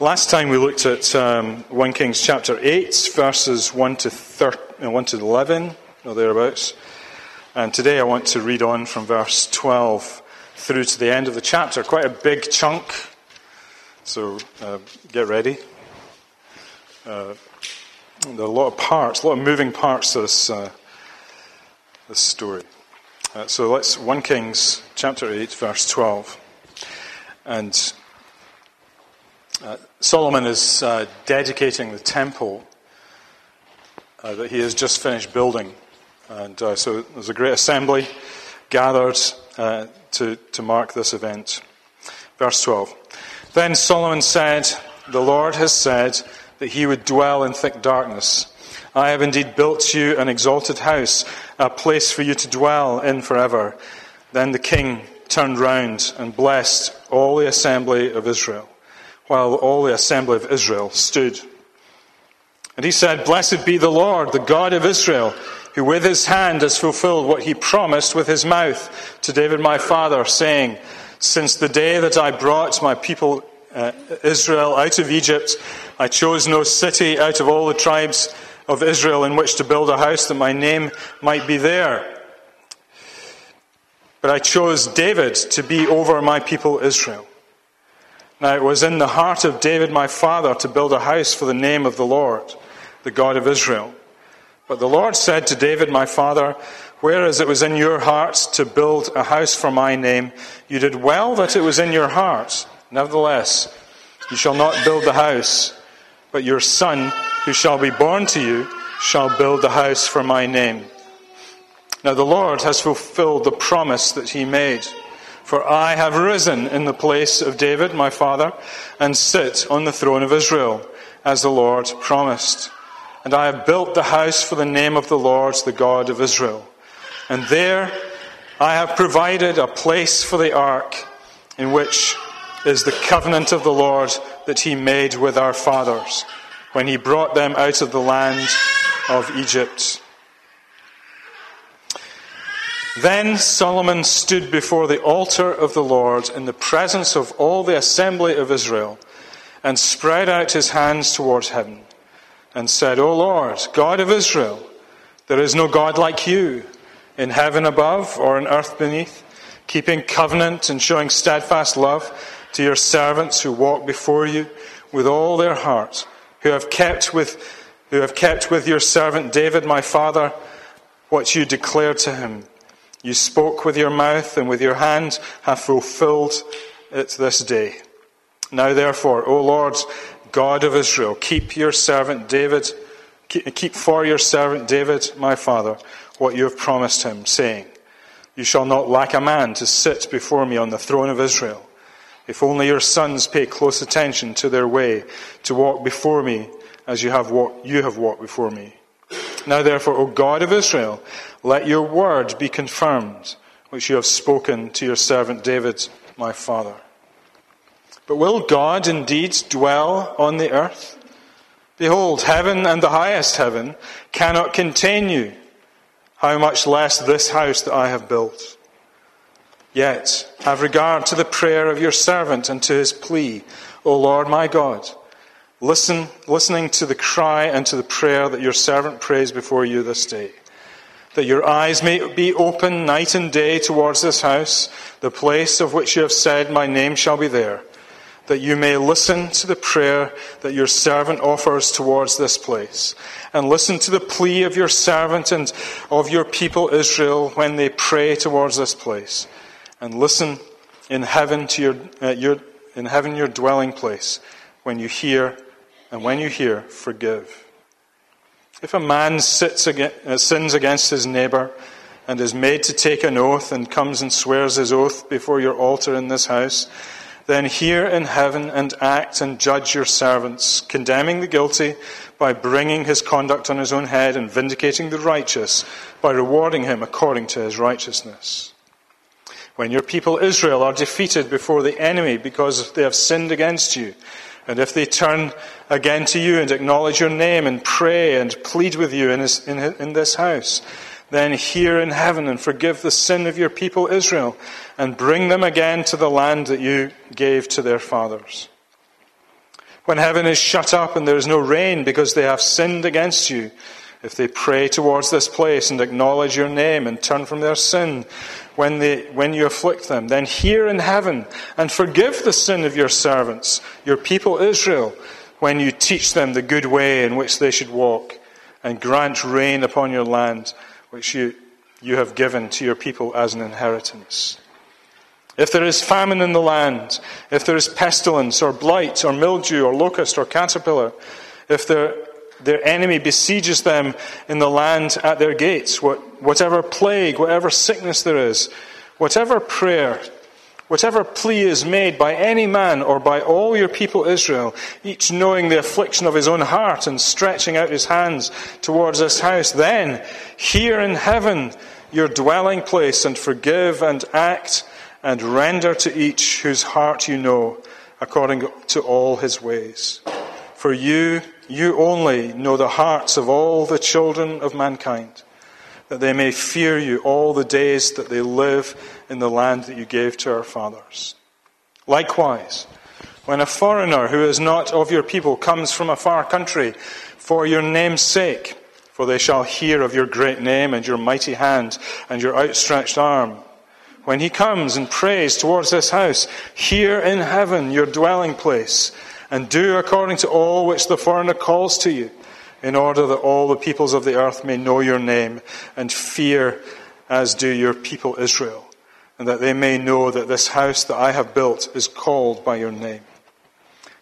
Last time we looked at um, 1 Kings chapter 8, verses 1 to, 13, uh, 1 to 11, or thereabouts. And today I want to read on from verse 12 through to the end of the chapter. Quite a big chunk. So uh, get ready. Uh, there are a lot of parts, a lot of moving parts to this, uh, this story. Uh, so let's 1 Kings chapter 8, verse 12. And uh, Solomon is uh, dedicating the temple uh, that he has just finished building. And uh, so there's a great assembly gathered uh, to, to mark this event. Verse 12. Then Solomon said, The Lord has said that he would dwell in thick darkness. I have indeed built you an exalted house, a place for you to dwell in forever. Then the king turned round and blessed all the assembly of Israel while all the assembly of Israel stood. And he said, Blessed be the Lord, the God of Israel, who with his hand has fulfilled what he promised with his mouth to David my father, saying, Since the day that I brought my people uh, Israel out of Egypt, I chose no city out of all the tribes of Israel in which to build a house that my name might be there. But I chose David to be over my people Israel. Now it was in the heart of David my father to build a house for the name of the Lord, the God of Israel. But the Lord said to David my father, Whereas it was in your heart to build a house for my name, you did well that it was in your heart. Nevertheless, you shall not build the house, but your son, who shall be born to you, shall build the house for my name. Now the Lord has fulfilled the promise that he made. For I have risen in the place of David, my father, and sit on the throne of Israel, as the Lord promised. And I have built the house for the name of the Lord, the God of Israel. And there I have provided a place for the ark, in which is the covenant of the Lord that he made with our fathers, when he brought them out of the land of Egypt. Then Solomon stood before the altar of the Lord in the presence of all the assembly of Israel and spread out his hands towards heaven and said, O Lord, God of Israel, there is no God like you in heaven above or in earth beneath, keeping covenant and showing steadfast love to your servants who walk before you with all their heart, who have kept with, who have kept with your servant David, my father, what you declared to him you spoke with your mouth and with your hand have fulfilled it this day. Now therefore, O Lord, God of Israel, keep your servant David, keep for your servant David, my father, what you have promised him, saying, You shall not lack a man to sit before me on the throne of Israel. If only your sons pay close attention to their way, to walk before me as you have walked, you have walked before me. Now therefore, O God of Israel, let your word be confirmed, which you have spoken to your servant David, my father. But will God indeed dwell on the earth? Behold, heaven and the highest heaven cannot contain you. How much less this house that I have built? Yet have regard to the prayer of your servant and to his plea, O Lord my God Listen, listening to the cry and to the prayer that your servant prays before you this day. That your eyes may be open night and day towards this house, the place of which you have said, My name shall be there. That you may listen to the prayer that your servant offers towards this place. And listen to the plea of your servant and of your people Israel when they pray towards this place. And listen in heaven to your, uh, your in heaven your dwelling place when you hear and when you hear, forgive. If a man against, uh, sins against his neighbor and is made to take an oath and comes and swears his oath before your altar in this house, then hear in heaven and act and judge your servants, condemning the guilty by bringing his conduct on his own head and vindicating the righteous by rewarding him according to his righteousness. When your people Israel are defeated before the enemy because they have sinned against you, and if they turn again to you and acknowledge your name and pray and plead with you in, in, in this house, then hear in heaven and forgive the sin of your people Israel and bring them again to the land that you gave to their fathers. When heaven is shut up and there is no rain because they have sinned against you, if they pray towards this place and acknowledge your name and turn from their sin when, they, when you afflict them, then hear in heaven and forgive the sin of your servants, your people Israel, when you teach them the good way in which they should walk, and grant rain upon your land, which you, you have given to your people as an inheritance. If there is famine in the land, if there is pestilence or blight or mildew or locust or caterpillar, if their, their enemy besieges them in the land at their gates, what, whatever plague, whatever sickness there is, whatever prayer, whatever plea is made by any man or by all your people Israel, each knowing the affliction of his own heart and stretching out his hands towards this house, then hear in heaven your dwelling place and forgive and act and render to each whose heart you know, according to all his ways. For you, you only know the hearts of all the children of mankind, that they may fear you all the days that they live in the land that you gave to our fathers. Likewise, when a foreigner who is not of your people comes from a far country for your name's sake, for they shall hear of your great name and your mighty hand and your outstretched arm, when he comes and prays towards this house, hear in heaven, your dwelling place, and do according to all which the foreigner calls to you, in order that all the peoples of the earth may know your name and fear as do your people Israel, and that they may know that this house that I have built is called by your name.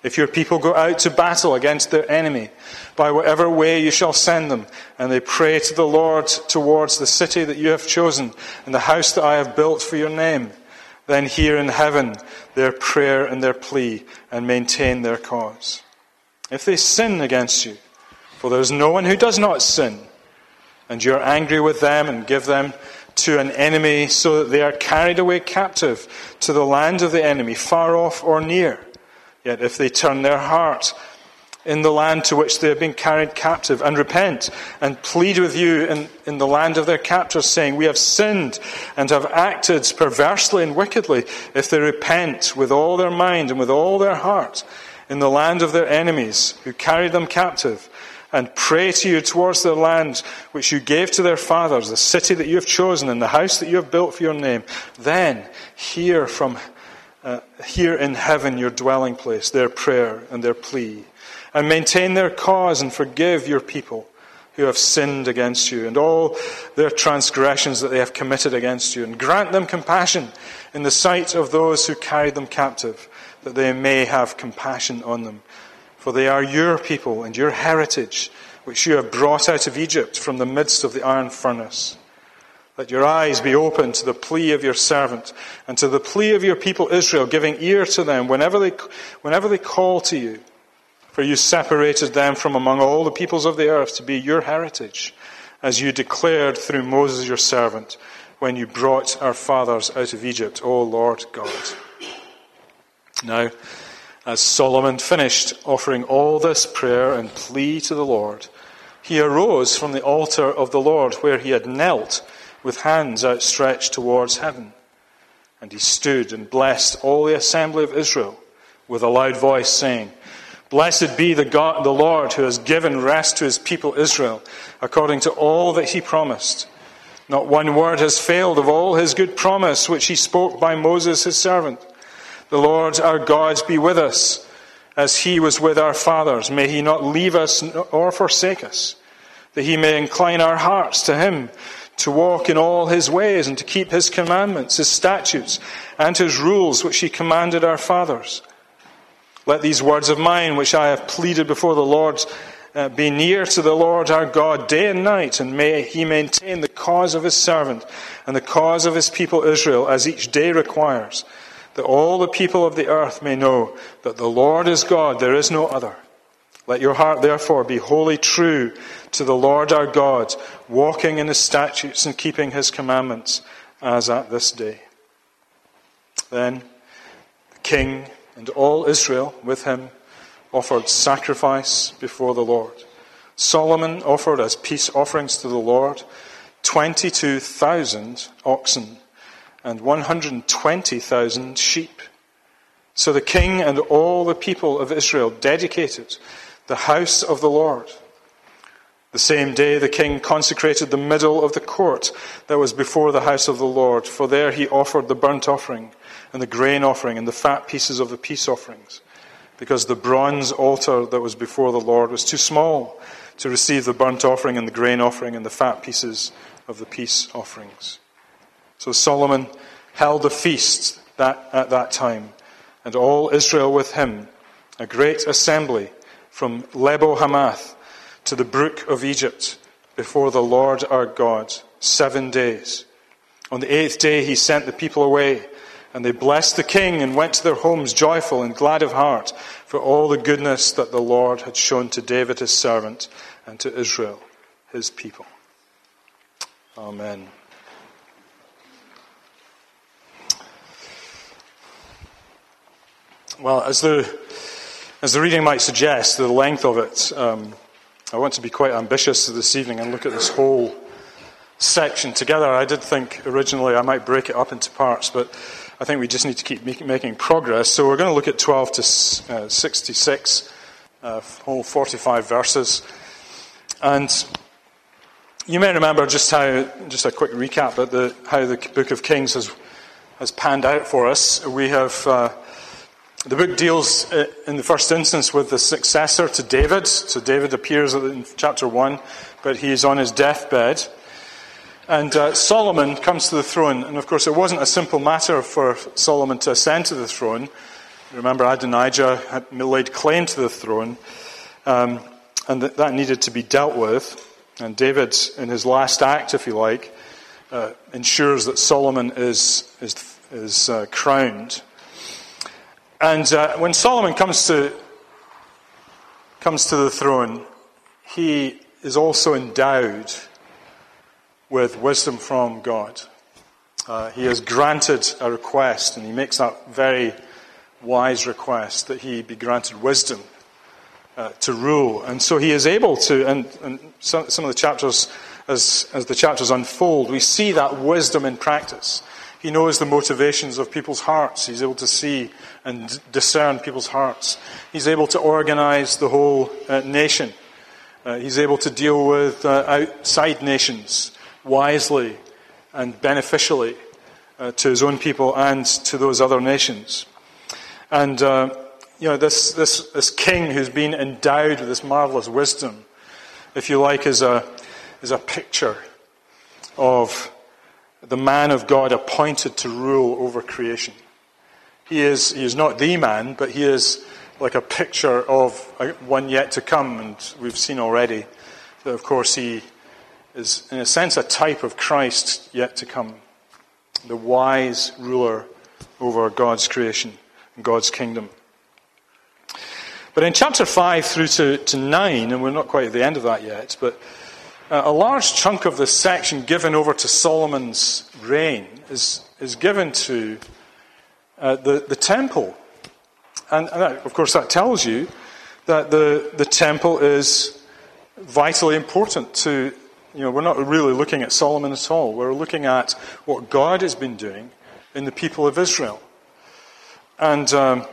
If your people go out to battle against their enemy, by whatever way you shall send them, and they pray to the Lord towards the city that you have chosen, and the house that I have built for your name, then hear in heaven their prayer and their plea, and maintain their cause. If they sin against you, for there is no one who does not sin, and you are angry with them and give them to an enemy so that they are carried away captive to the land of the enemy, far off or near, Yet if they turn their heart in the land to which they have been carried captive and repent and plead with you in, in the land of their captors, saying, We have sinned and have acted perversely and wickedly, if they repent with all their mind and with all their heart in the land of their enemies who carried them captive, and pray to you towards the land which you gave to their fathers, the city that you have chosen, and the house that you have built for your name, then hear from uh, hear in heaven your dwelling place, their prayer and their plea, and maintain their cause and forgive your people who have sinned against you and all their transgressions that they have committed against you, and grant them compassion in the sight of those who carried them captive, that they may have compassion on them. For they are your people and your heritage, which you have brought out of Egypt from the midst of the iron furnace. Let your eyes be open to the plea of your servant and to the plea of your people Israel, giving ear to them whenever they, whenever they call to you. For you separated them from among all the peoples of the earth to be your heritage, as you declared through Moses your servant, when you brought our fathers out of Egypt, O Lord God. Now, as Solomon finished offering all this prayer and plea to the Lord, he arose from the altar of the Lord where he had knelt with hands outstretched towards heaven. And he stood and blessed all the assembly of Israel with a loud voice, saying, Blessed be the, God, the Lord who has given rest to his people Israel, according to all that he promised. Not one word has failed of all his good promise which he spoke by Moses his servant. The Lord our God be with us, as he was with our fathers. May he not leave us or forsake us, that he may incline our hearts to him to walk in all his ways and to keep his commandments, his statutes, and his rules which he commanded our fathers. Let these words of mine, which I have pleaded before the Lord, uh, be near to the Lord our God day and night, and may he maintain the cause of his servant and the cause of his people Israel as each day requires, that all the people of the earth may know that the Lord is God, there is no other. Let your heart, therefore, be wholly true to the Lord our God, walking in his statutes and keeping his commandments, as at this day. Then the king and all Israel with him offered sacrifice before the Lord. Solomon offered as peace offerings to the Lord 22,000 oxen and 120,000 sheep So the king and all the people of Israel dedicated the house of the Lord. The same day the king consecrated the middle of the court that was before the house of the Lord, for there he offered the burnt offering and the grain offering and the fat pieces of the peace offerings, because the bronze altar that was before the Lord was too small to receive the burnt offering and the grain offering and the fat pieces of the peace offerings. So Solomon held a feast that, at that time, and all Israel with him, a great assembly from Lebo Hamath to the brook of Egypt before the Lord our God, seven days. On the eighth day he sent the people away, and they blessed the king and went to their homes joyful and glad of heart for all the goodness that the Lord had shown to David his servant and to Israel his people. Amen. Well, as the, as the reading might suggest, the length of it, um, I want to be quite ambitious this evening and look at this whole section together. I did think originally I might break it up into parts, but I think we just need to keep making progress. So we're going to look at 12 to uh, 66, uh, whole 45 verses. And you may remember just how, just a quick recap, but the, how the book of Kings has, has panned out for us. We have, uh, the book deals uh, in the first instance with the successor to David. So David appears in chapter 1, but he is on his deathbed. And uh, Solomon comes to the throne. And of course, it wasn't a simple matter for Solomon to ascend to the throne. Remember, Adonijah had laid claim to the throne, um, and that, that needed to be dealt with. And David, in his last act, if you like, uh, ensures that Solomon is, is, is uh, crowned. And uh, when Solomon comes to, comes to the throne, he is also endowed with wisdom from God. Uh, he has granted a request, and he makes that very wise request that he be granted wisdom uh, to rule. And so he is able to, and, and some, some, of the chapters, as, as the chapters unfold, we see that wisdom in practice. He knows the motivations of people's hearts. He's able to see and discern people's hearts. He's able to organize the whole uh, nation. Uh, he's able to deal with uh, outside nations wisely and beneficially uh, to his own people and to those other nations. And uh, you know, this, this, this king who's been endowed with this marvelous wisdom, if you like, is a, is a picture of the man of God appointed to rule over creation. He is, he is not the man, but he is like a picture of one yet to come. And we've seen already that, of course, he is, in a sense, a type of Christ yet to come. The wise ruler over God's creation and God's kingdom. But in chapter 5 through to, to 9, and we're not quite at the end of that yet, but uh, a large chunk of this section given over to Solomon's reign is, is given to uh, the, the temple. And, and that, of course, that tells you that the, the temple is vitally important to, you know, we're not really looking at Solomon at all. We're looking at what God has been doing in the people of Israel. And. Um,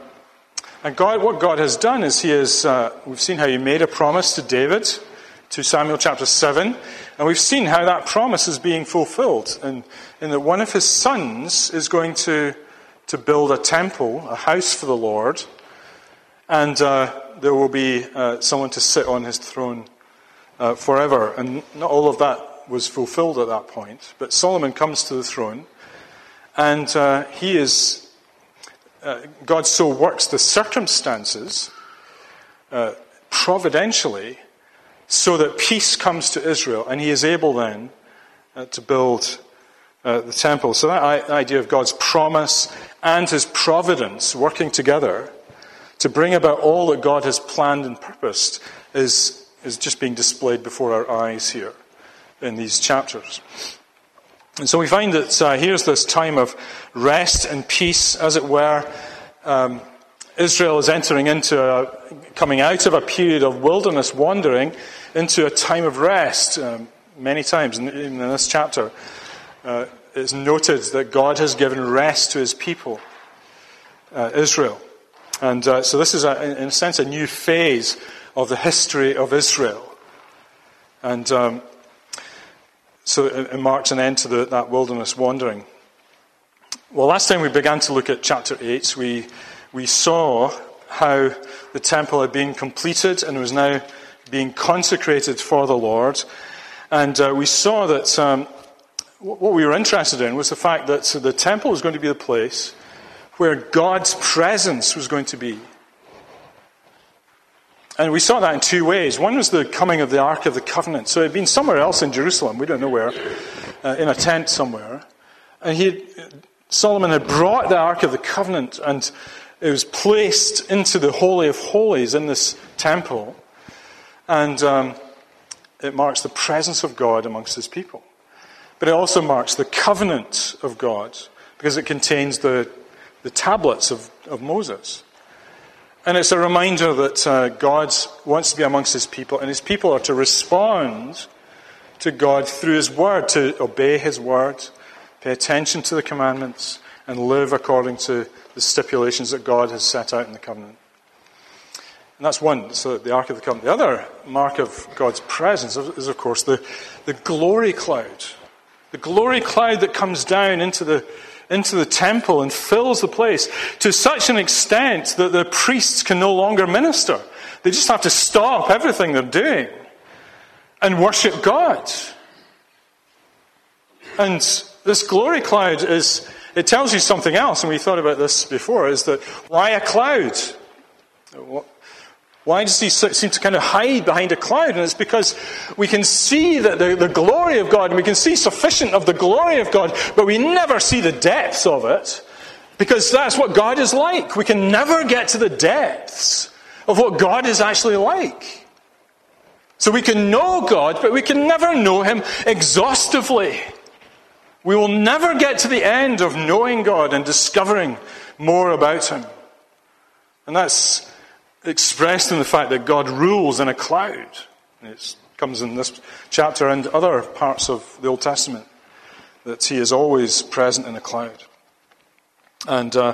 and God, what God has done is He has, uh, we've seen how He made a promise to David, to Samuel chapter 7, and we've seen how that promise is being fulfilled, and that one of His sons is going to, to build a temple, a house for the Lord, and uh, there will be uh, someone to sit on His throne uh, forever. And not all of that was fulfilled at that point, but Solomon comes to the throne, and uh, he is uh, God so works the circumstances uh, providentially so that peace comes to Israel, and he is able then uh, to build uh, the temple. So that idea of God's promise and his providence working together to bring about all that God has planned and purposed is, is just being displayed before our eyes here in these chapters. And so we find that uh, here's this time of rest and peace, as it were. Um, Israel is entering into a, coming out of a period of wilderness wandering into a time of rest. Um, many times, in, in this chapter, uh, it's noted that God has given rest to his people, uh, Israel. And uh, so this is, a, in a sense, a new phase of the history of Israel. And um, so it, marks an end to the, that wilderness wandering. Well, last time we began to look at chapter 8, we, we saw how the temple had been completed and was now being consecrated for the Lord. And uh, we saw that um, what we were interested in was the fact that the temple was going to be the place where God's presence was going to be. And we saw that in two ways. One was the coming of the Ark of the Covenant. So it had been somewhere else in Jerusalem, we don't know where, uh, in a tent somewhere. And he, Solomon had brought the Ark of the Covenant and it was placed into the Holy of Holies in this temple. And um, it marks the presence of God amongst his people. But it also marks the covenant of God because it contains the, the tablets of, of Moses. And it's a reminder that uh, God wants to be amongst his people, and his people are to respond to God through his word, to obey his word, pay attention to the commandments, and live according to the stipulations that God has set out in the covenant. And that's one, so the Ark of the Covenant. The other mark of God's presence is, of course, the, the glory cloud. The glory cloud that comes down into the, into the temple and fills the place to such an extent that the priests can no longer minister. They just have to stop everything they're doing and worship God. And this glory cloud is, it tells you something else, and we thought about this before, is that why a cloud? Why does he seem to kind of hide behind a cloud? And it's because we can see that the, the glory of God, and we can see sufficient of the glory of God, but we never see the depths of it. Because that's what God is like. We can never get to the depths of what God is actually like. So we can know God, but we can never know Him exhaustively. We will never get to the end of knowing God and discovering more about Him. And that's expressed in the fact that God rules in a cloud. It comes in this chapter and other parts of the Old Testament that He is always present in a cloud. And, uh,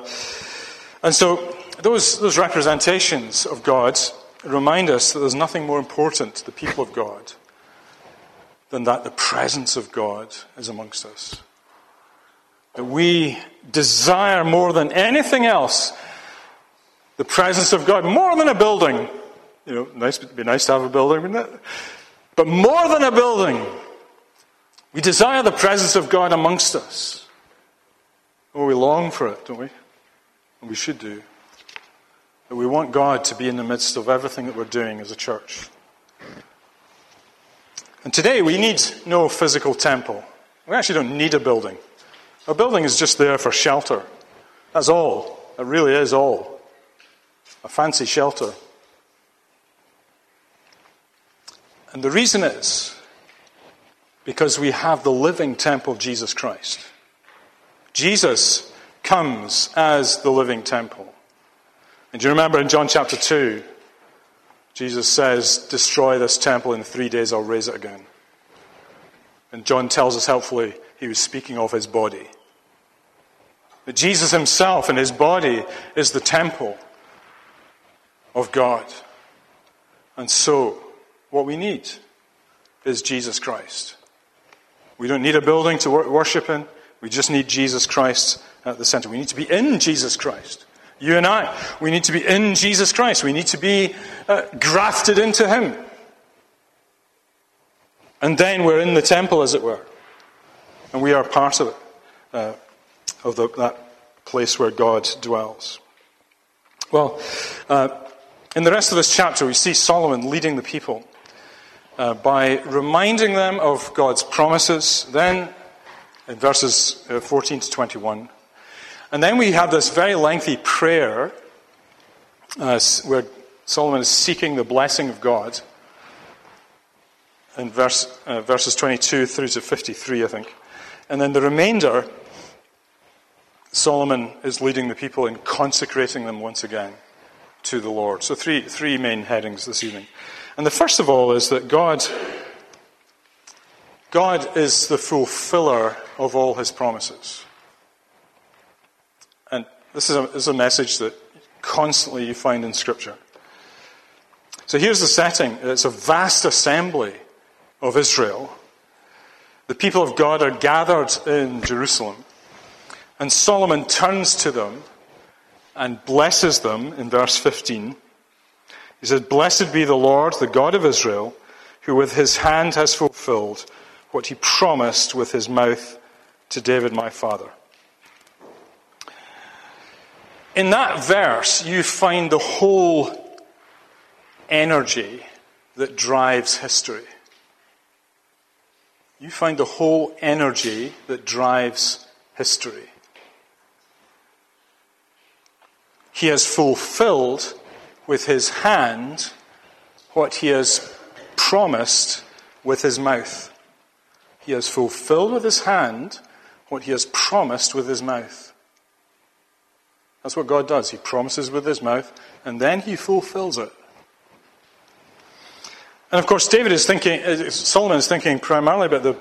and so those, those representations of God remind us that there's nothing more important to the people of God than that the presence of God is amongst us. That we desire more than anything else the presence of God, more than a building. You know, nice, it'd be nice to have a building, wouldn't it? But more than a building, we desire the presence of God amongst us. Oh, we long for it, don't we? And we should do. That we want God to be in the midst of everything that we're doing as a church. And today we need no physical temple. We actually don't need a building. A building is just there for shelter. That's all. It really is all a fancy shelter. And the reason is because we have the living temple of Jesus Christ. Jesus comes as the living temple. And do you remember in John chapter 2, Jesus says, Destroy this temple, in three days I'll raise it again. And John tells us helpfully he was speaking of his body. That Jesus himself and his body is the temple of God. And so, what we need is Jesus Christ. We don't need a building to worship in. We just need Jesus Christ at the center. We need to be in Jesus Christ. You and I, we need to be in Jesus Christ. We need to be uh, grafted into Him. And then we're in the temple, as it were. And we are part of it, uh, of the, that place where God dwells. Well, uh, in the rest of this chapter, we see Solomon leading the people uh, by reminding them of God's promises, then in verses uh, 14 to 21. And then we have this very lengthy prayer uh, where Solomon is seeking the blessing of God in verse, uh, verses 22 through to 53, I think. And then the remainder, Solomon is leading the people in consecrating them once again to the Lord. So, three, three main headings this evening. And the first of all is that God, God is the fulfiller of all his promises. And this is a, this is a message that constantly you find in Scripture. So here's the setting it's a vast assembly of Israel. The people of God are gathered in Jerusalem. And Solomon turns to them and blesses them in verse 15. He says, Blessed be the Lord, the God of Israel, who with his hand has fulfilled what he promised with his mouth to David my father. In that verse, you find the whole energy that drives history. You find the whole energy that drives history. He has fulfilled with his hand what he has promised with his mouth. He has fulfilled with his hand what he has promised with his mouth. That's what God does. He promises with his mouth, and then he fulfills it. And of course, David is thinking, uh, Solomon is thinking primarily about the,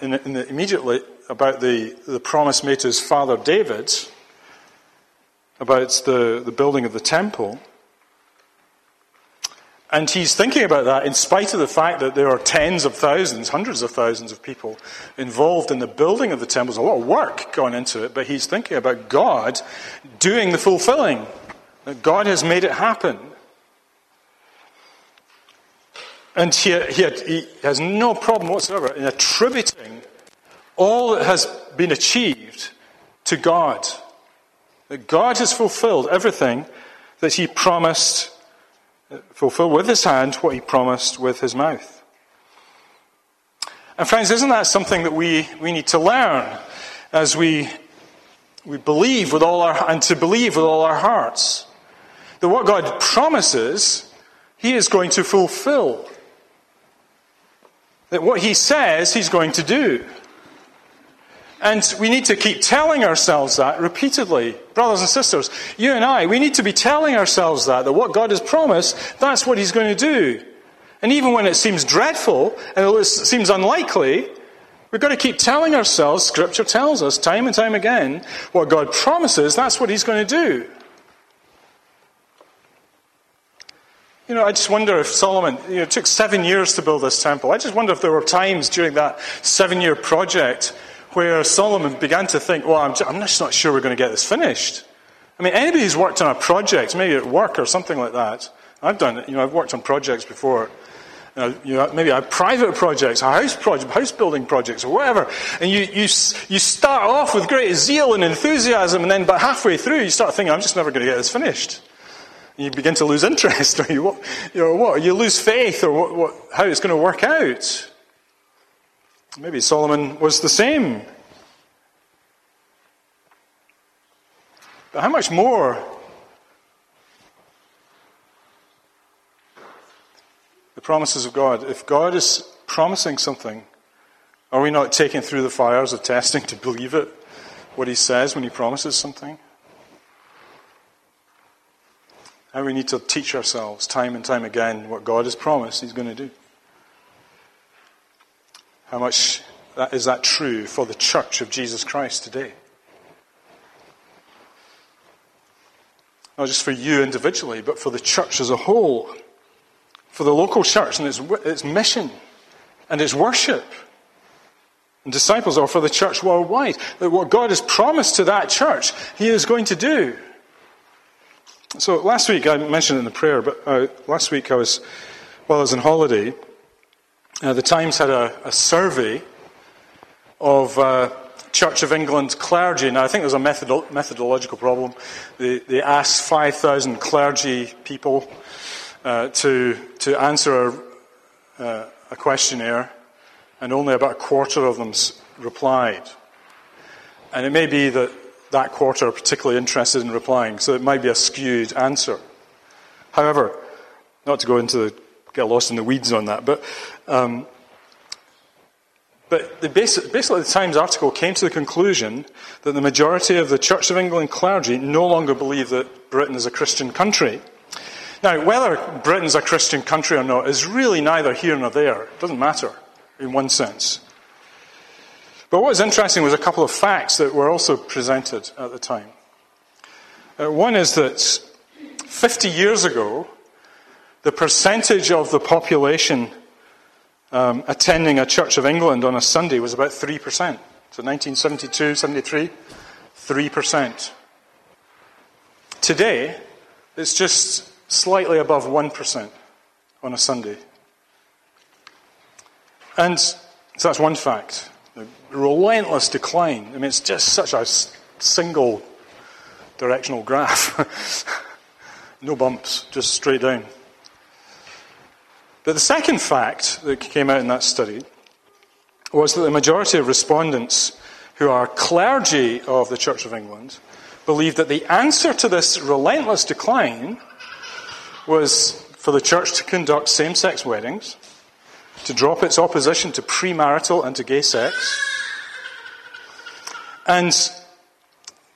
in, in the, immediately about the, the promise made to his father David about the, the building of the temple. And he's thinking about that in spite of the fact that there are tens of thousands, hundreds of thousands of people involved in the building of the temple. There's a lot of work going into it, but he's thinking about God doing the fulfilling. That God has made it happen. And he, he, he has no problem whatsoever in attributing all that has been achieved to God. That God has fulfilled everything that he promised uh, fulfill with his hand what he promised with his mouth. And friends, isn't that something that we, we need to learn as we, we believe with all our, and to believe with all our hearts? That what God promises, he is going to fulfill. That what he says, he's going to do. And we need to keep telling ourselves that repeatedly. Brothers and sisters, you and I, we need to be telling ourselves that, that what God has promised, that's what He's going to do. And even when it seems dreadful and it seems unlikely, we've got to keep telling ourselves, Scripture tells us time and time again, what God promises, that's what He's going to do. You know, I just wonder if Solomon, you know, it took seven years to build this temple. I just wonder if there were times during that seven year project where Solomon began to think, well, I'm just, I'm just not sure we're going to get this finished. I mean, anybody who's worked on a project, maybe at work or something like that, I've done it, you know, I've worked on projects before. you know, maybe I have private projects, house project, house building projects, or whatever. And you, you, you start off with great zeal and enthusiasm, and then about halfway through, you start thinking, I'm just never going to get this finished. And you begin to lose interest, or you, you know, what? You lose faith, or what, what, how it's going to work out. Maybe Solomon was the same. But how much more the promises of God? If God is promising something, are we not taken through the fires of testing to believe it, what He says when He promises something? And we need to teach ourselves time and time again what God has promised He's going to do. How much is that true for the church of Jesus Christ today? Not just for you individually, but for the church as a whole. For the local church and its, its mission and its worship and disciples, or for the church worldwide. That what God has promised to that church, He is going to do. So last week, I mentioned in the prayer, but uh, last week I was, while I was on holiday, uh, the Times had a, a survey of uh, Church of England clergy. Now, I think there's a methodo- methodological problem. They, they asked 5,000 clergy people uh, to, to answer a, uh, a questionnaire, and only about a quarter of them replied. And it may be that that quarter are particularly interested in replying, so it might be a skewed answer. However, not to go into the, get lost in the weeds on that, but um, but basic, basically, the Times article came to the conclusion that the majority of the Church of England clergy no longer believe that Britain is a Christian country. Now, whether Britain's a Christian country or not is really neither here nor there. It doesn't matter, in one sense. But what was interesting was a couple of facts that were also presented at the time. Uh, one is that 50 years ago, the percentage of the population um, attending a Church of England on a Sunday was about 3%. So 1972, 73, 3%. Today, it's just slightly above 1% on a Sunday. And so that's one fact. The relentless decline. I mean, it's just such a single directional graph. no bumps, just straight down. But the second fact that came out in that study was that the majority of respondents who are clergy of the Church of England believed that the answer to this relentless decline was for the church to conduct same sex weddings, to drop its opposition to premarital and to gay sex. And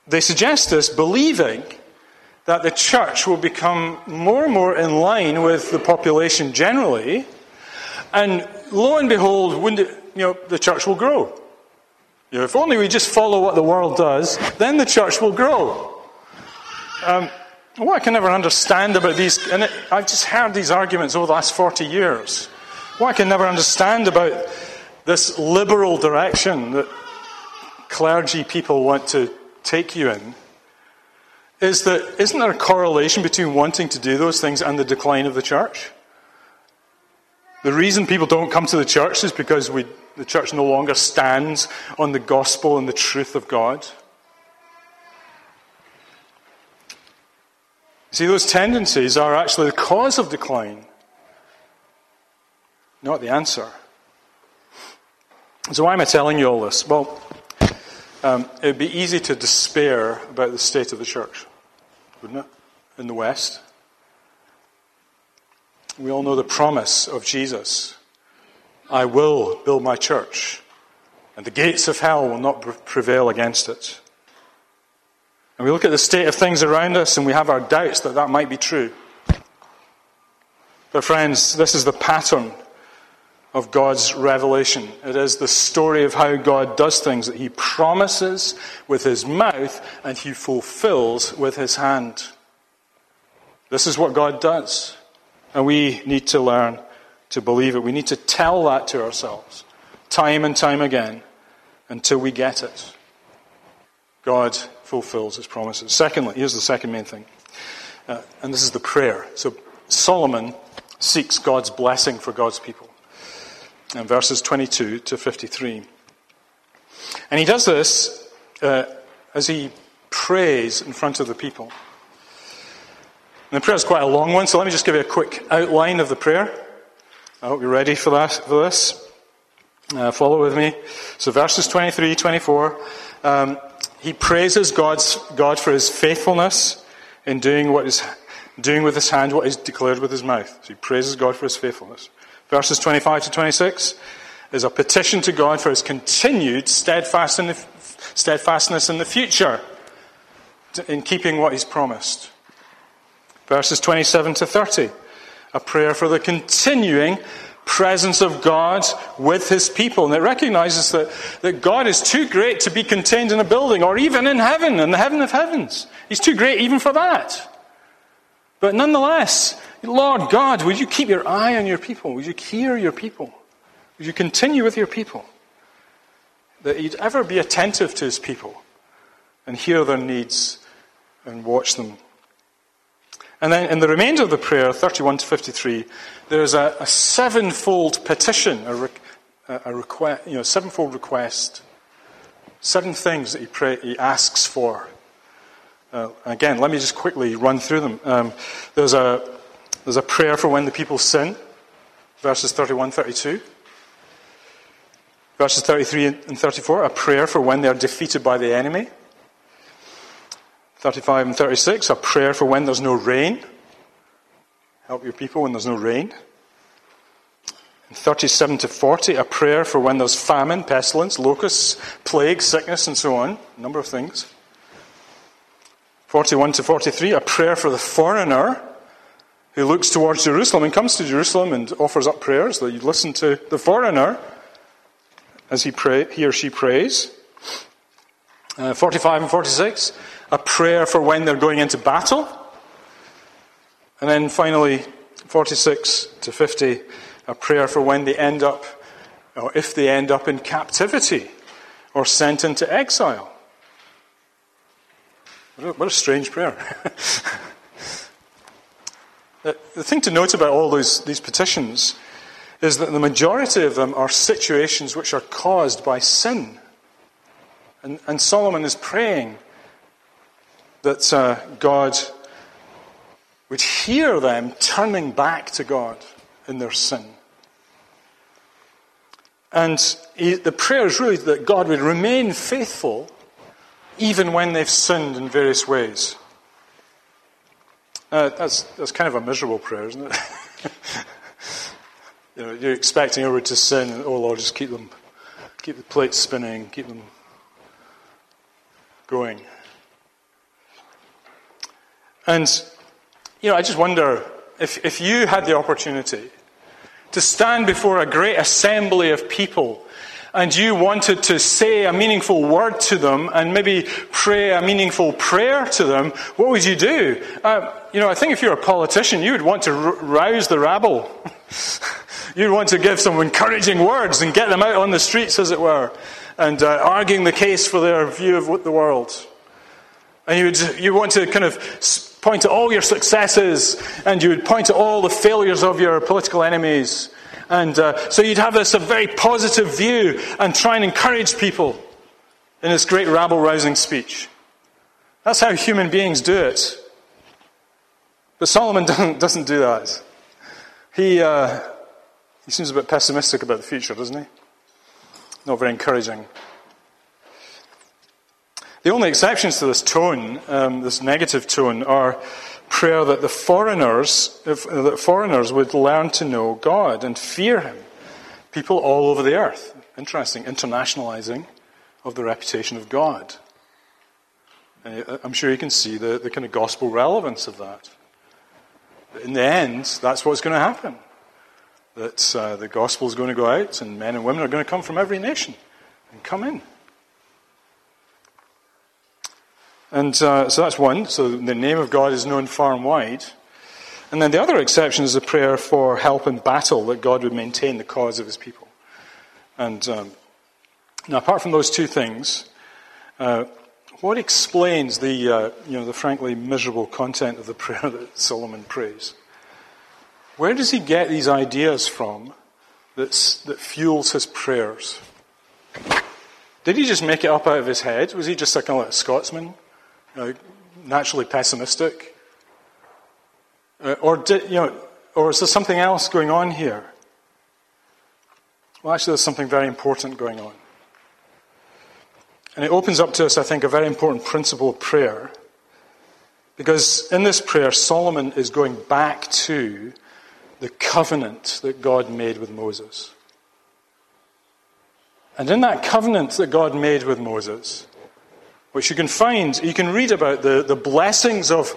they suggest this believing that the church will become more and more in line with the population generally, and lo and behold, wouldn't it, you know, the church will grow. You know, if only we just follow what the world does, then the church will grow. Um, what I can never understand about these, and it, I've just heard these arguments over the last 40 years. What I can never understand about this liberal direction that clergy people want to take you in is that isn't there a correlation between wanting to do those things and the decline of the church? The reason people don't come to the church is because we, the church no longer stands on the gospel and the truth of God. See, those tendencies are actually the cause of decline, not the answer. So, why am I telling you all this? Well, um, it would be easy to despair about the state of the church wouldn't it? In the West. We all know the promise of Jesus I will build my church, and the gates of hell will not prevail against it. And we look at the state of things around us and we have our doubts that that might be true. But, friends, this is the pattern of God's revelation. It is the story of how God does things that He promises with His mouth and He fulfills with His hand. This is what God does. And we need to learn to believe it. We need to tell that to ourselves time and time again until we get it. God fulfills His promises. Secondly, here's the second main thing, uh, and this is the prayer. So Solomon seeks God's blessing for God's people and verses 22 to 53. And he does this uh, as he prays in front of the people. And the prayer is quite a long one, so let me just give you a quick outline of the prayer. I hope you're ready for that for this. Uh, follow with me. So verses 23, 24. Um, he praises God's, God for his faithfulness in doing what is doing with his hand what is declared with his mouth. So he praises God for his faithfulness. Verses 25 to 26 is a petition to God for his continued steadfastness in the future in keeping what he's promised. Verses 27 to 30, a prayer for the continuing presence of God with his people. And it recognizes that, that God is too great to be contained in a building or even in heaven, in the heaven of heavens. He's too great even for that. But nonetheless, Lord God, would you keep your eye on your people? Would you hear your people? Would you continue with your people? That he'd ever be attentive to his people and hear their needs and watch them. And then in the remainder of the prayer, 31 to 53, there's a, a sevenfold petition, a, re, a request, you know, sevenfold request, seven things that he, pray, he asks for. Uh, again, let me just quickly run through them. Um, there's, a, there's a prayer for when the people sin, verses 31 32. Verses 33 and 34, a prayer for when they're defeated by the enemy. 35 and 36, a prayer for when there's no rain. Help your people when there's no rain. And 37 to 40, a prayer for when there's famine, pestilence, locusts, plague, sickness, and so on. A number of things. 41 to 43, a prayer for the foreigner who looks towards Jerusalem and comes to Jerusalem and offers up prayers. That you listen to the foreigner as he, pray, he or she prays. Uh, 45 and 46, a prayer for when they're going into battle. And then finally, 46 to 50, a prayer for when they end up, or if they end up in captivity or sent into exile. What a strange prayer. the thing to note about all those, these petitions is that the majority of them are situations which are caused by sin. And, and Solomon is praying that uh, God would hear them turning back to God in their sin. And he, the prayer is really that God would remain faithful even when they've sinned in various ways. Uh, that's, that's kind of a miserable prayer, isn't it? you know, you're expecting everyone to sin, and oh Lord, just keep them, keep the plates spinning, keep them going. And, you know, I just wonder if, if you had the opportunity to stand before a great assembly of people and you wanted to say a meaningful word to them and maybe pray a meaningful prayer to them, what would you do? Uh, you know, I think if you're a politician, you would want to r- rouse the rabble. You'd want to give some encouraging words and get them out on the streets, as it were, and uh, arguing the case for their view of the world. And you would you want to kind of point to all your successes, and you would point to all the failures of your political enemies. And uh, so you'd have this a very positive view and try and encourage people in this great rabble rousing speech. That's how human beings do it. But Solomon doesn't, doesn't do that. He, uh, he seems a bit pessimistic about the future, doesn't he? Not very encouraging. The only exceptions to this tone, um, this negative tone, are prayer that the foreigners, if, uh, that foreigners would learn to know God and fear Him. People all over the earth. Interesting, internationalizing of the reputation of God. And I'm sure you can see the, the kind of gospel relevance of that. In the end, that's what's going to happen. That uh, the gospel is going to go out, and men and women are going to come from every nation and come in. And uh, so that's one. So the name of God is known far and wide. And then the other exception is a prayer for help in battle, that God would maintain the cause of his people. And um, now, apart from those two things, uh, what explains the, uh, you know, the frankly miserable content of the prayer that Solomon prays? Where does he get these ideas from that fuels his prayers? Did he just make it up out of his head? Was he just like a Scotsman? Know, naturally pessimistic? Uh, or, did, you know, or is there something else going on here? Well, actually, there's something very important going on. And it opens up to us, I think, a very important principle of prayer. Because in this prayer, Solomon is going back to the covenant that God made with Moses. And in that covenant that God made with Moses, which you can find, you can read about the, the blessings of,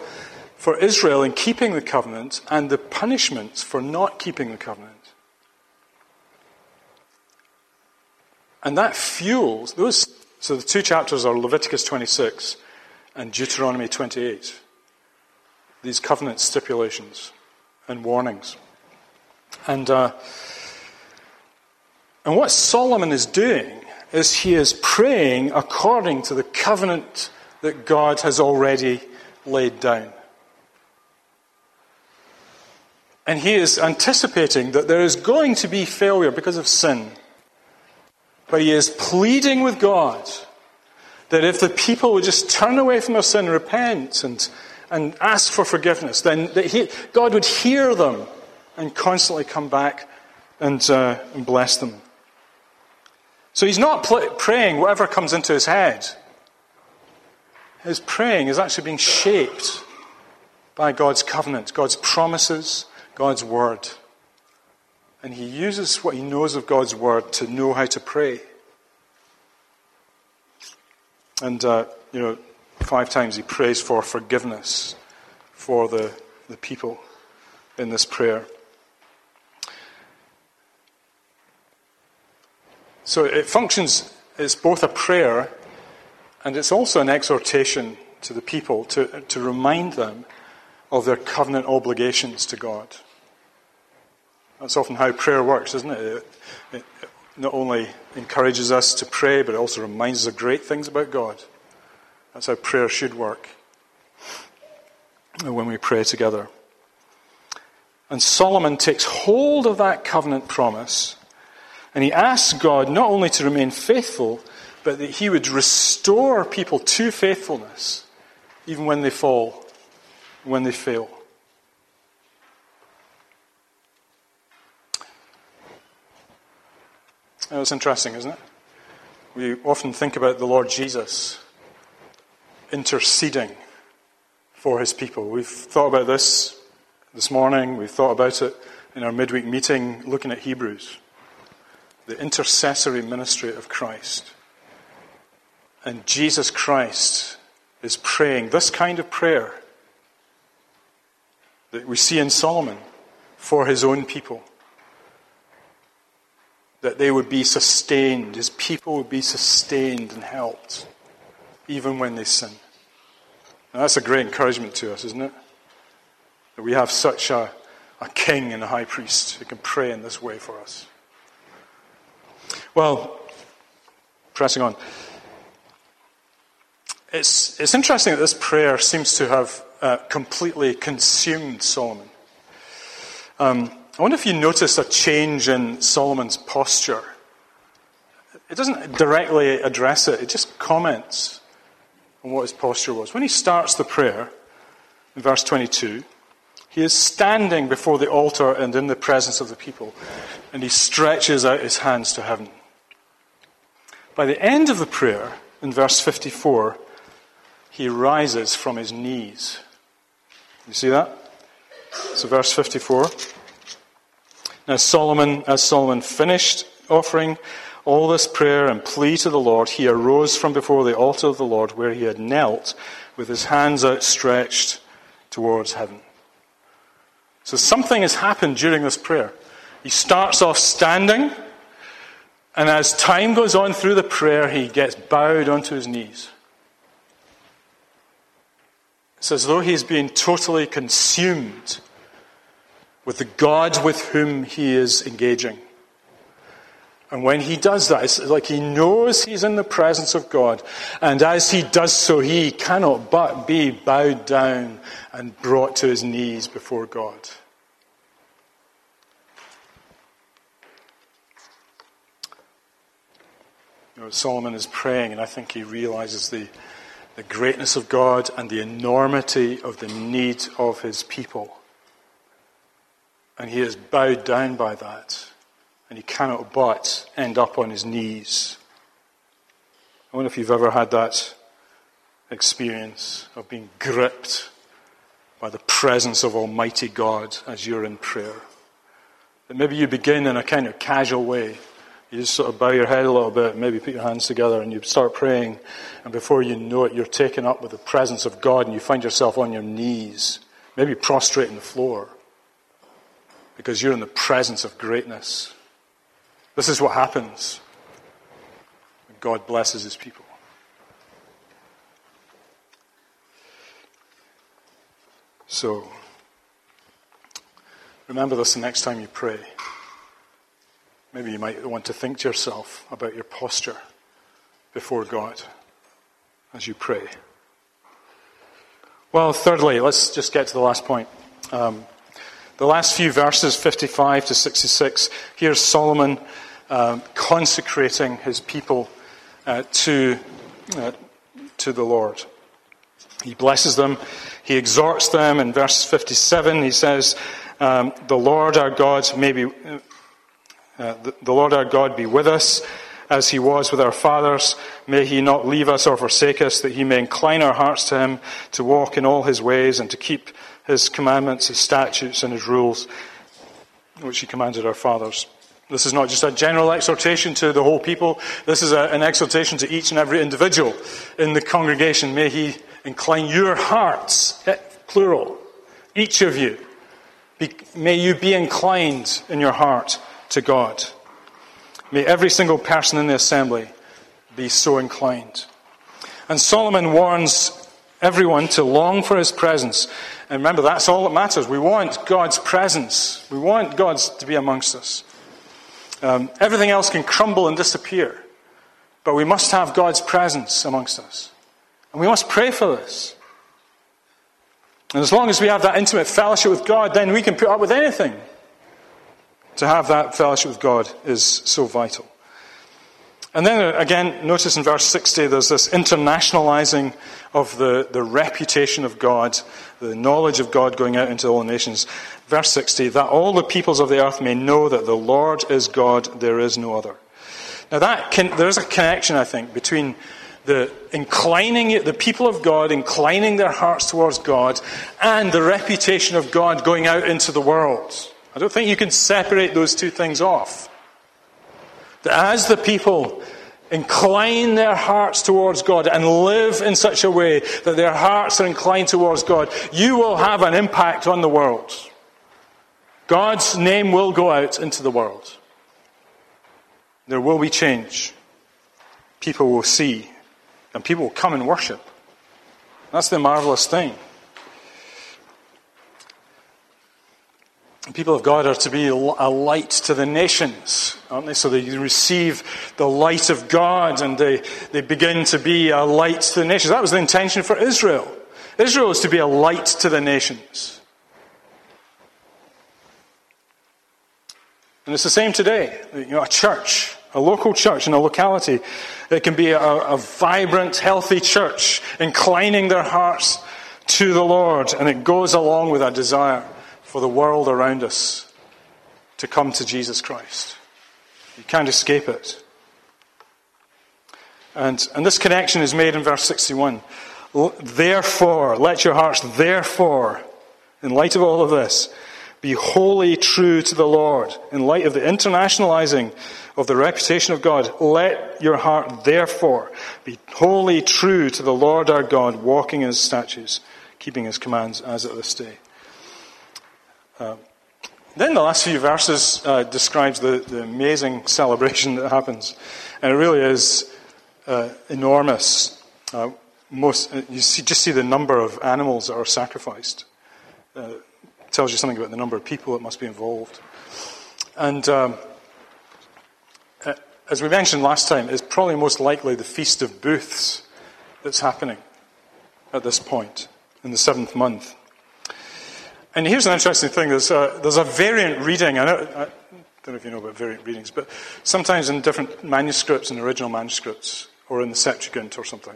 for Israel in keeping the covenant and the punishments for not keeping the covenant. And that fuels those. So the two chapters are Leviticus 26 and Deuteronomy 28. These covenant stipulations and warnings. And, uh, and what Solomon is doing is he is praying according to the covenant that God has already laid down. And he is anticipating that there is going to be failure because of sin. But he is pleading with God that if the people would just turn away from their sin, repent, and, and ask for forgiveness, then he, God would hear them and constantly come back and, uh, and bless them. So he's not pl- praying whatever comes into his head. His praying is actually being shaped by God's covenant, God's promises, God's word. And he uses what he knows of God's word to know how to pray. And, uh, you know, five times he prays for forgiveness for the, the people in this prayer. So it functions, as both a prayer and it's also an exhortation to the people to, to remind them of their covenant obligations to God. That's often how prayer works, isn't it? It, it not only encourages us to pray, but it also reminds us of great things about God. That's how prayer should work when we pray together. And Solomon takes hold of that covenant promise and he asks God not only to remain faithful, but that he would restore people to faithfulness even when they fall, when they fail. That's interesting, isn't it? We often think about the Lord Jesus interceding for his people. We've thought about this this morning, we've thought about it in our midweek meeting looking at Hebrews. The intercessory ministry of Christ. And Jesus Christ is praying this kind of prayer that we see in Solomon for his own people. That they would be sustained, his people would be sustained and helped, even when they sin. And that's a great encouragement to us, isn't it? That we have such a, a king and a high priest who can pray in this way for us. Well, pressing on. It's, it's interesting that this prayer seems to have uh, completely consumed Solomon. Um, I wonder if you notice a change in Solomon's posture. It doesn't directly address it, it just comments on what his posture was. When he starts the prayer, in verse 22, he is standing before the altar and in the presence of the people, and he stretches out his hands to heaven. By the end of the prayer, in verse 54, he rises from his knees. You see that? So, verse 54. Now, Solomon, as Solomon finished offering all this prayer and plea to the Lord, he arose from before the altar of the Lord where he had knelt with his hands outstretched towards heaven. So something has happened during this prayer. He starts off standing, and as time goes on through the prayer, he gets bowed onto his knees. It's as though he's being totally consumed with the God with whom he is engaging. And when he does that, it's like he knows he's in the presence of God. And as he does so, he cannot but be bowed down and brought to his knees before God. You know, Solomon is praying, and I think he realizes the, the greatness of God and the enormity of the need of his people. And he is bowed down by that and he cannot but end up on his knees. I wonder if you've ever had that experience of being gripped by the presence of Almighty God as you're in prayer. That maybe you begin in a kind of casual way. You just sort of bow your head a little bit, maybe put your hands together, and you start praying. And before you know it, you're taken up with the presence of God, and you find yourself on your knees, maybe prostrate on the floor, because you're in the presence of greatness. This is what happens when God blesses his people. So, remember this the next time you pray. Maybe you might want to think to yourself about your posture before God as you pray. Well, thirdly, let's just get to the last point. Um, the last few verses, 55 to 66, here's Solomon um, consecrating his people uh, to, uh, to the Lord. He blesses them, he exhorts them. In verse 57, he says, um, The Lord our God may be, uh, the, the Lord our God be with us as he was with our fathers. May he not leave us or forsake us, that he may incline our hearts to him, to walk in all his ways, and to keep his commandments, his statutes, and his rules, which he commanded our fathers. This is not just a general exhortation to the whole people. This is a, an exhortation to each and every individual in the congregation. May he incline your hearts, plural, each of you. Be, may you be inclined in your heart to God. May every single person in the assembly be so inclined. And Solomon warns everyone to long for his presence And remember, that's all that matters. We want God's presence, we want God to be amongst us. Um, everything else can crumble and disappear, but we must have God's presence amongst us. And we must pray for this. And as long as we have that intimate fellowship with God, then we can put up with anything. To have that fellowship with God is so vital. And then uh, again, notice in verse 60, there's this internationalizing of the, the reputation of God, the knowledge of God going out into all nations. Verse 60, that all the peoples of the earth may know that the Lord is God, there is no other. Now that can, there's a connection, I think, between the inclining, the people of God inclining their hearts towards God and the reputation of God going out into the world. I don't think you can separate those two things off. That as the people incline their hearts towards God and live in such a way that their hearts are inclined towards God, you will have an impact on the world. God's name will go out into the world. There will be change. People will see, and people will come and worship. That's the marvelous thing. People of God are to be a light to the nations, aren't they? So they receive the light of God and they, they begin to be a light to the nations. That was the intention for Israel. Israel is to be a light to the nations. And it's the same today. You know, a church, a local church in a locality, it can be a, a vibrant, healthy church, inclining their hearts to the Lord, and it goes along with a desire for the world around us to come to Jesus Christ. You can't escape it. And, and this connection is made in verse 61. Therefore, let your hearts, therefore, in light of all of this, be wholly true to the Lord. In light of the internationalizing of the reputation of God, let your heart, therefore, be wholly true to the Lord our God, walking in his statutes, keeping his commands as at this day. Uh, then the last few verses uh, describes the, the, amazing celebration that happens, and it really is uh, enormous. Uh, most uh, you see, just see the number of animals that are sacrificed. Tells you something about the number of people that must be involved. And um, as we mentioned last time, it's probably most likely the Feast of Booths that's happening at this point in the seventh month. And here's an interesting thing there's a, there's a variant reading. I, know, I don't know if you know about variant readings, but sometimes in different manuscripts, in original manuscripts, or in the Septuagint or something,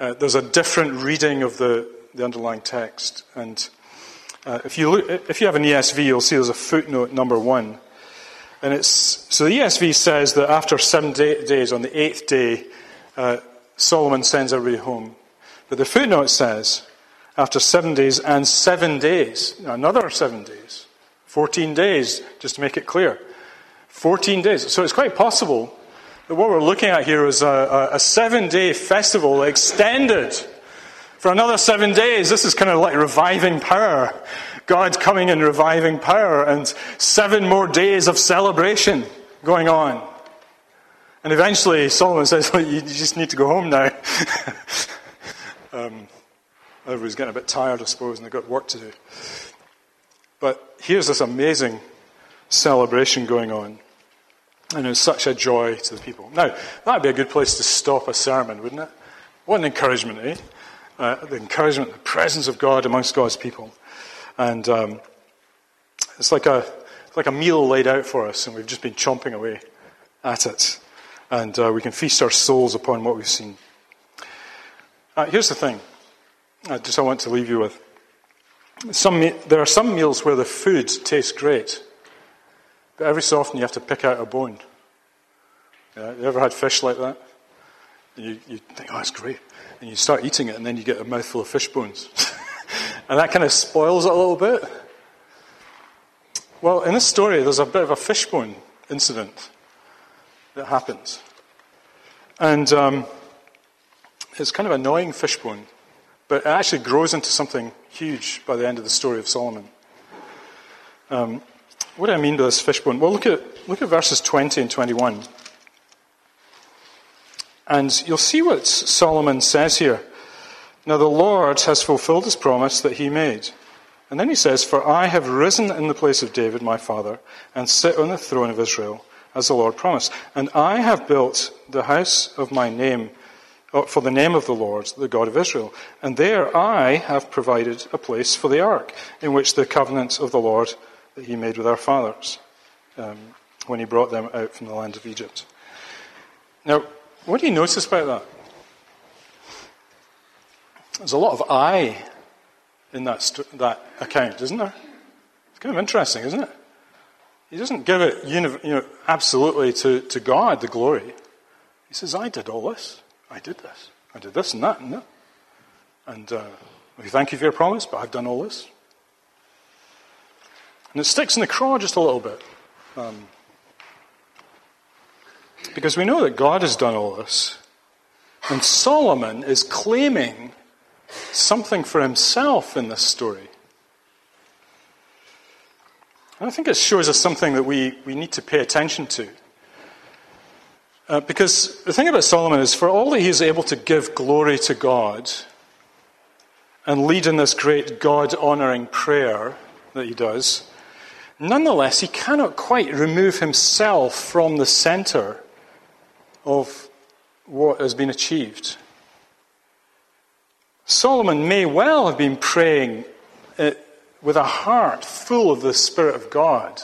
uh, there's a different reading of the, the underlying text. And uh, if, you look, if you have an ESV, you'll see there's a footnote number one. And it's, so the ESV says that after seven day, days, on the eighth day, uh, Solomon sends everybody home. But the footnote says, after seven days and seven days, another seven days, 14 days, just to make it clear. 14 days. So it's quite possible that what we're looking at here is a, a, seven day festival extended for another seven days. This is kind of like reviving power. God coming and reviving power, and seven more days of celebration going on. And eventually, Solomon says, well, You just need to go home now. um, Everybody's getting a bit tired, I suppose, and they've got work to do. But here's this amazing celebration going on. And it's such a joy to the people. Now, that would be a good place to stop a sermon, wouldn't it? What an encouragement, eh? Uh, the encouragement, the presence of God amongst God's people. And um, it's like a, like a meal laid out for us, and we've just been chomping away at it. And uh, we can feast our souls upon what we've seen. Uh, here's the thing I just I want to leave you with. Some, there are some meals where the food tastes great, but every so often you have to pick out a bone. Yeah, you ever had fish like that? You, you think, oh, it's great. And you start eating it, and then you get a mouthful of fish bones. and that kind of spoils it a little bit. Well, in this story, there's a bit of a fishbone incident that happens. And um, it's kind of annoying fishbone. But it actually grows into something huge by the end of the story of Solomon. Um, what do I mean by this fishbone? Well, look at, look at verses 20 and 21. And you'll see what Solomon says here. Now, the Lord has fulfilled his promise that he made. And then he says, For I have risen in the place of David my father, and sit on the throne of Israel, as the Lord promised. And I have built the house of my name for the name of the Lord, the God of Israel. And there I have provided a place for the ark, in which the covenant of the Lord that he made with our fathers um, when he brought them out from the land of Egypt. Now, what do you notice about that? There's a lot of I in that, st- that account, isn't there? It's kind of interesting, isn't it? He doesn't give it you know, absolutely to, to God, the glory. He says, I did all this. I did this. I did this and that and that. And uh, we thank you for your promise, but I've done all this. And it sticks in the craw just a little bit. Um, because we know that God has done all this. And Solomon is claiming something for himself in this story. And I think it shows us something that we, we need to pay attention to. Uh, because the thing about Solomon is, for all that he is able to give glory to God and lead in this great God honoring prayer that he does, nonetheless, he cannot quite remove himself from the center of what has been achieved. Solomon may well have been praying uh, with a heart full of the Spirit of God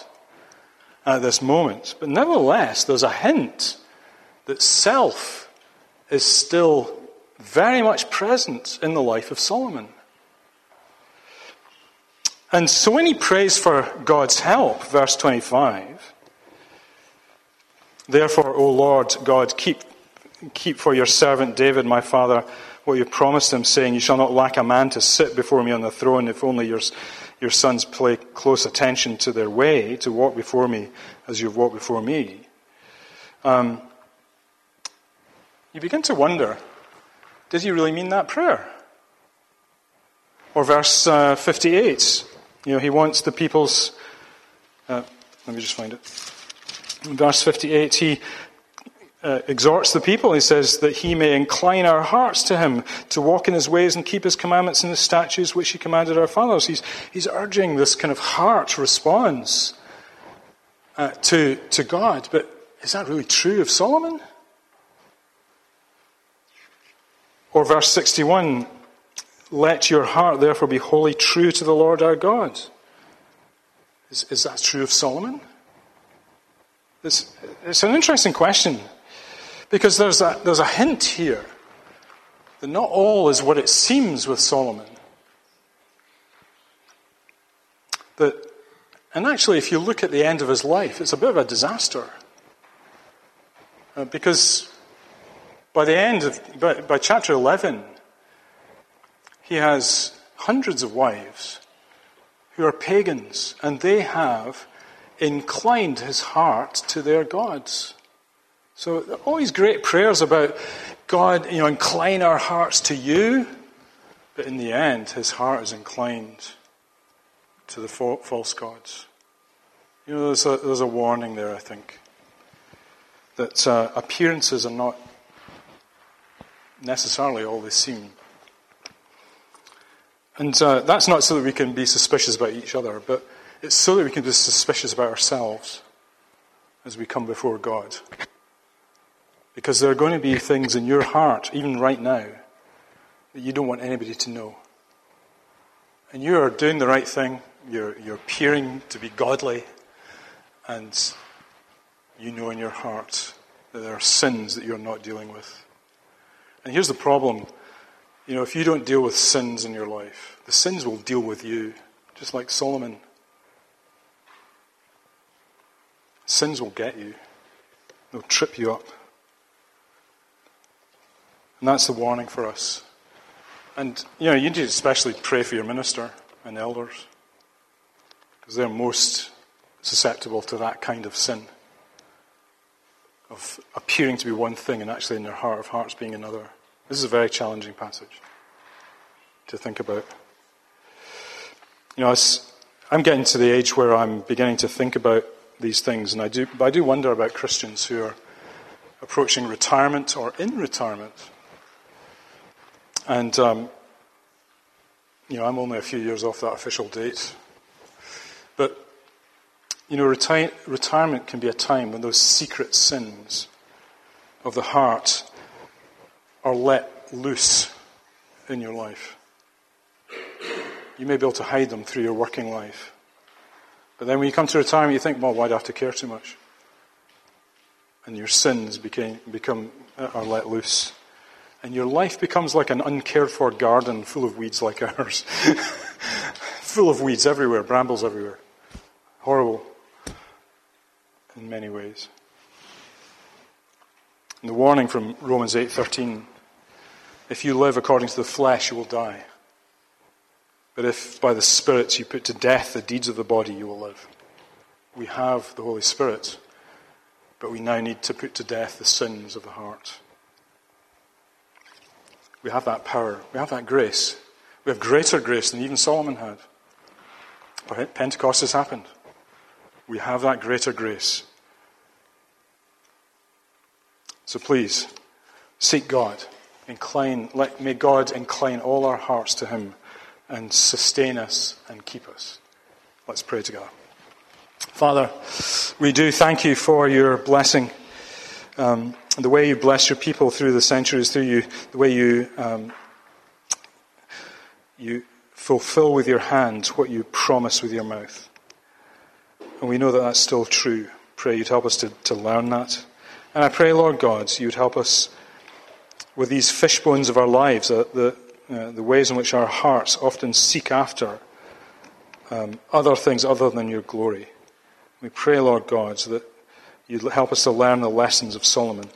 at this moment, but nevertheless, there's a hint that self is still very much present in the life of Solomon. And so when he prays for God's help, verse 25, therefore, O Lord God, keep, keep for your servant David, my father, what you promised him, saying, You shall not lack a man to sit before me on the throne, if only your, your sons pay close attention to their way, to walk before me as you've walked before me. Um, you begin to wonder did he really mean that prayer? Or verse uh, 58, you know, he wants the people's. Uh, let me just find it. In verse 58, he uh, exhorts the people. He says that he may incline our hearts to him, to walk in his ways and keep his commandments and his statutes which he commanded our fathers. He's, he's urging this kind of heart response uh, to, to God. But is that really true of Solomon? Or verse 61 Let your heart therefore be wholly true to the Lord our God. Is, is that true of Solomon? It's, it's an interesting question. Because there's a, there's a hint here that not all is what it seems with Solomon. That, and actually, if you look at the end of his life, it's a bit of a disaster. Uh, because by the end of, by, by chapter 11, he has hundreds of wives who are pagans, and they have inclined his heart to their gods. So all these great prayers about God, you know, incline our hearts to you, but in the end, his heart is inclined to the false gods. You know, there's a, there's a warning there, I think, that uh, appearances are not necessarily all they seem. And uh, that's not so that we can be suspicious about each other, but it's so that we can be suspicious about ourselves as we come before God. Because there are going to be things in your heart, even right now, that you don't want anybody to know. And you are doing the right thing, you're, you're appearing to be godly, and you know in your heart that there are sins that you're not dealing with. And here's the problem you know, if you don't deal with sins in your life, the sins will deal with you, just like Solomon. Sins will get you, they'll trip you up. And that's the warning for us. And, you know, you need to especially pray for your minister and elders because they're most susceptible to that kind of sin of appearing to be one thing and actually in their heart of hearts being another. This is a very challenging passage to think about. You know, I'm getting to the age where I'm beginning to think about these things, and I do, I do wonder about Christians who are approaching retirement or in retirement. And um, you know, I'm only a few years off that official date. But, you know, reti- retirement can be a time when those secret sins of the heart are let loose in your life. You may be able to hide them through your working life. But then when you come to retirement, you think, well, why do I have to care too much? And your sins became, become, uh, are let loose. And your life becomes like an uncared for garden full of weeds like ours. full of weeds everywhere, brambles everywhere. Horrible in many ways. And the warning from Romans 8:13 if you live according to the flesh you will die. But if by the Spirit you put to death the deeds of the body you will live. We have the Holy Spirit, but we now need to put to death the sins of the heart. We have that power. We have that grace. We have greater grace than even Solomon had. Pentecost has happened. We have that greater grace. So please, seek God. Incline, let, may God incline all our hearts to Him and sustain us and keep us. Let's pray together. Father, we do thank you for your blessing, um, the way you bless your people through the centuries, through you, the way you um, you fulfill with your hand what you promise with your mouth. And we know that that's still true. Pray you'd help us to, to learn that. And I pray, Lord God, you'd help us with these fish bones of our lives, uh, the, uh, the ways in which our hearts often seek after um, other things other than your glory. We pray, Lord God, so that you'd help us to learn the lessons of Solomon.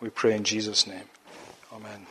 We pray in Jesus' name. Amen.